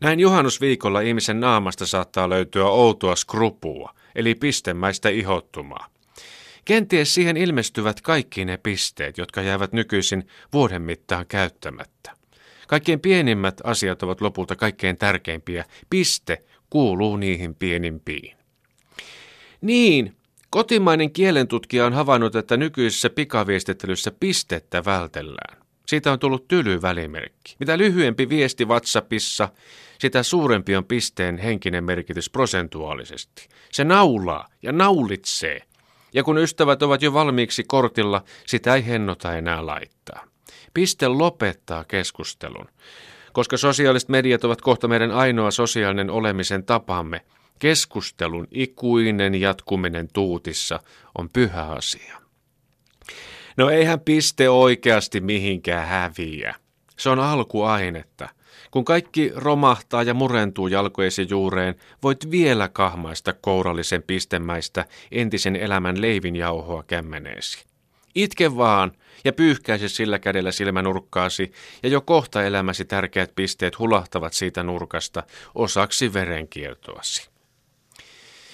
Näin juhannusviikolla ihmisen naamasta saattaa löytyä outoa skrupua, eli pistemäistä ihottumaa. Kenties siihen ilmestyvät kaikki ne pisteet, jotka jäävät nykyisin vuoden mittaan käyttämättä. Kaikkein pienimmät asiat ovat lopulta kaikkein tärkeimpiä. Piste kuuluu niihin pienimpiin. Niin, kotimainen kielentutkija on havainnut, että nykyisessä pikaviestittelyssä pistettä vältellään. Siitä on tullut tyly välimerkki. Mitä lyhyempi viesti WhatsAppissa, sitä suurempi on pisteen henkinen merkitys prosentuaalisesti. Se naulaa ja naulitsee. Ja kun ystävät ovat jo valmiiksi kortilla, sitä ei hennota enää laittaa. Piste lopettaa keskustelun. Koska sosiaaliset mediat ovat kohta meidän ainoa sosiaalinen olemisen tapamme, keskustelun ikuinen jatkuminen tuutissa on pyhä asia. No eihän piste oikeasti mihinkään häviä. Se on alkuainetta. Kun kaikki romahtaa ja murentuu jalkojesi juureen, voit vielä kahmaista kourallisen pistemäistä entisen elämän leivinjauhoa kämmeneesi. Itke vaan ja pyyhkäise sillä kädellä silmänurkkaasi, ja jo kohta elämäsi tärkeät pisteet hulahtavat siitä nurkasta osaksi verenkiertoasi.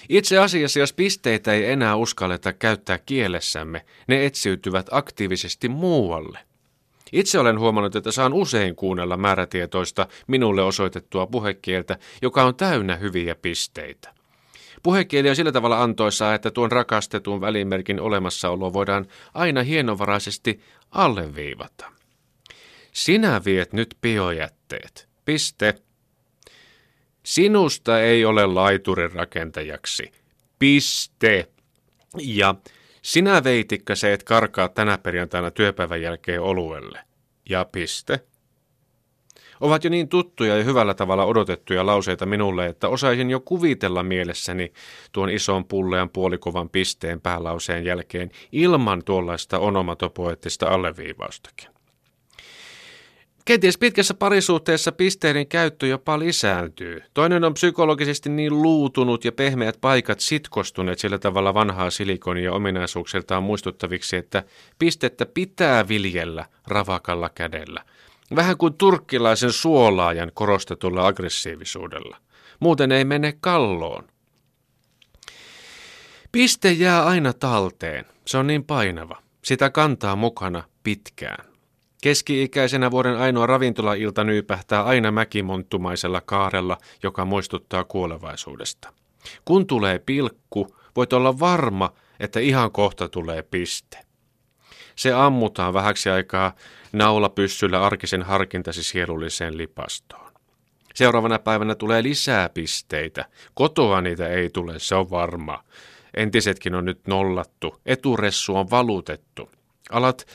Itse asiassa, jos pisteitä ei enää uskalleta käyttää kielessämme, ne etsiytyvät aktiivisesti muualle. Itse olen huomannut, että saan usein kuunnella määrätietoista minulle osoitettua puhekieltä, joka on täynnä hyviä pisteitä. Puhekieli on sillä tavalla antoisaa, että tuon rakastetun välimerkin olemassaolo voidaan aina hienovaraisesti alleviivata. Sinä viet nyt biojätteet. Piste. Sinusta ei ole laiturin rakentajaksi. Piste. Ja sinä veitikkä se et karkaa tänä perjantaina työpäivän jälkeen oluelle. Ja piste. Ovat jo niin tuttuja ja hyvällä tavalla odotettuja lauseita minulle, että osaisin jo kuvitella mielessäni tuon ison pullean puolikovan pisteen päälauseen jälkeen ilman tuollaista onomatopoettista alleviivaustakin. Kenties pitkässä parisuhteessa pisteiden käyttö jopa lisääntyy. Toinen on psykologisesti niin luutunut ja pehmeät paikat sitkostuneet sillä tavalla vanhaa silikonia ominaisuuksiltaan muistuttaviksi, että pistettä pitää viljellä ravakalla kädellä. Vähän kuin turkkilaisen suolaajan korostetulla aggressiivisuudella. Muuten ei mene kalloon. Piste jää aina talteen. Se on niin painava. Sitä kantaa mukana pitkään. Keski-ikäisenä vuoden ainoa ravintolailta nyypähtää aina mäkimonttumaisella kaarella, joka muistuttaa kuolevaisuudesta. Kun tulee pilkku, voit olla varma, että ihan kohta tulee piste. Se ammutaan vähäksi aikaa naulapyssyllä arkisen harkintasi sielulliseen lipastoon. Seuraavana päivänä tulee lisää pisteitä. Kotoa niitä ei tule, se on varma. Entisetkin on nyt nollattu, eturessu on valutettu. Alat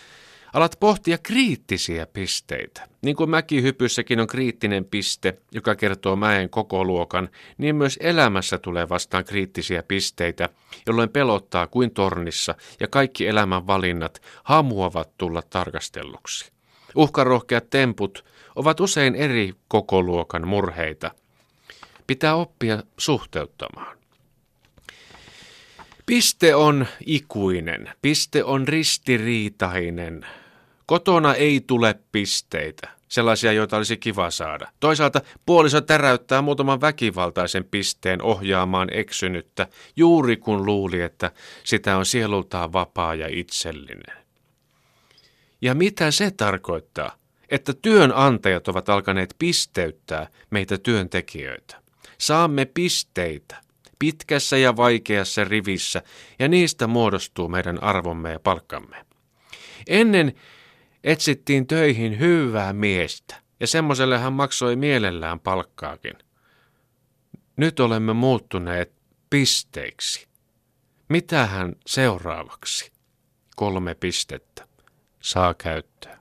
Alat pohtia kriittisiä pisteitä. Niin kuin mäkihypyssäkin on kriittinen piste, joka kertoo mäen koko luokan, niin myös elämässä tulee vastaan kriittisiä pisteitä, jolloin pelottaa kuin tornissa ja kaikki elämän valinnat hamuavat tulla tarkastelluksi. Uhkarohkeat temput ovat usein eri koko luokan murheita. Pitää oppia suhteuttamaan. Piste on ikuinen, piste on ristiriitainen, Kotona ei tule pisteitä, sellaisia, joita olisi kiva saada. Toisaalta puoliso täräyttää muutaman väkivaltaisen pisteen ohjaamaan eksynyttä, juuri kun luuli, että sitä on sielultaan vapaa ja itsellinen. Ja mitä se tarkoittaa? Että työnantajat ovat alkaneet pisteyttää meitä työntekijöitä. Saamme pisteitä pitkässä ja vaikeassa rivissä, ja niistä muodostuu meidän arvomme ja palkkamme. Ennen Etsittiin töihin hyvää miestä, ja semmoiselle hän maksoi mielellään palkkaakin. Nyt olemme muuttuneet pisteiksi. Mitähän seuraavaksi? Kolme pistettä. Saa käyttää.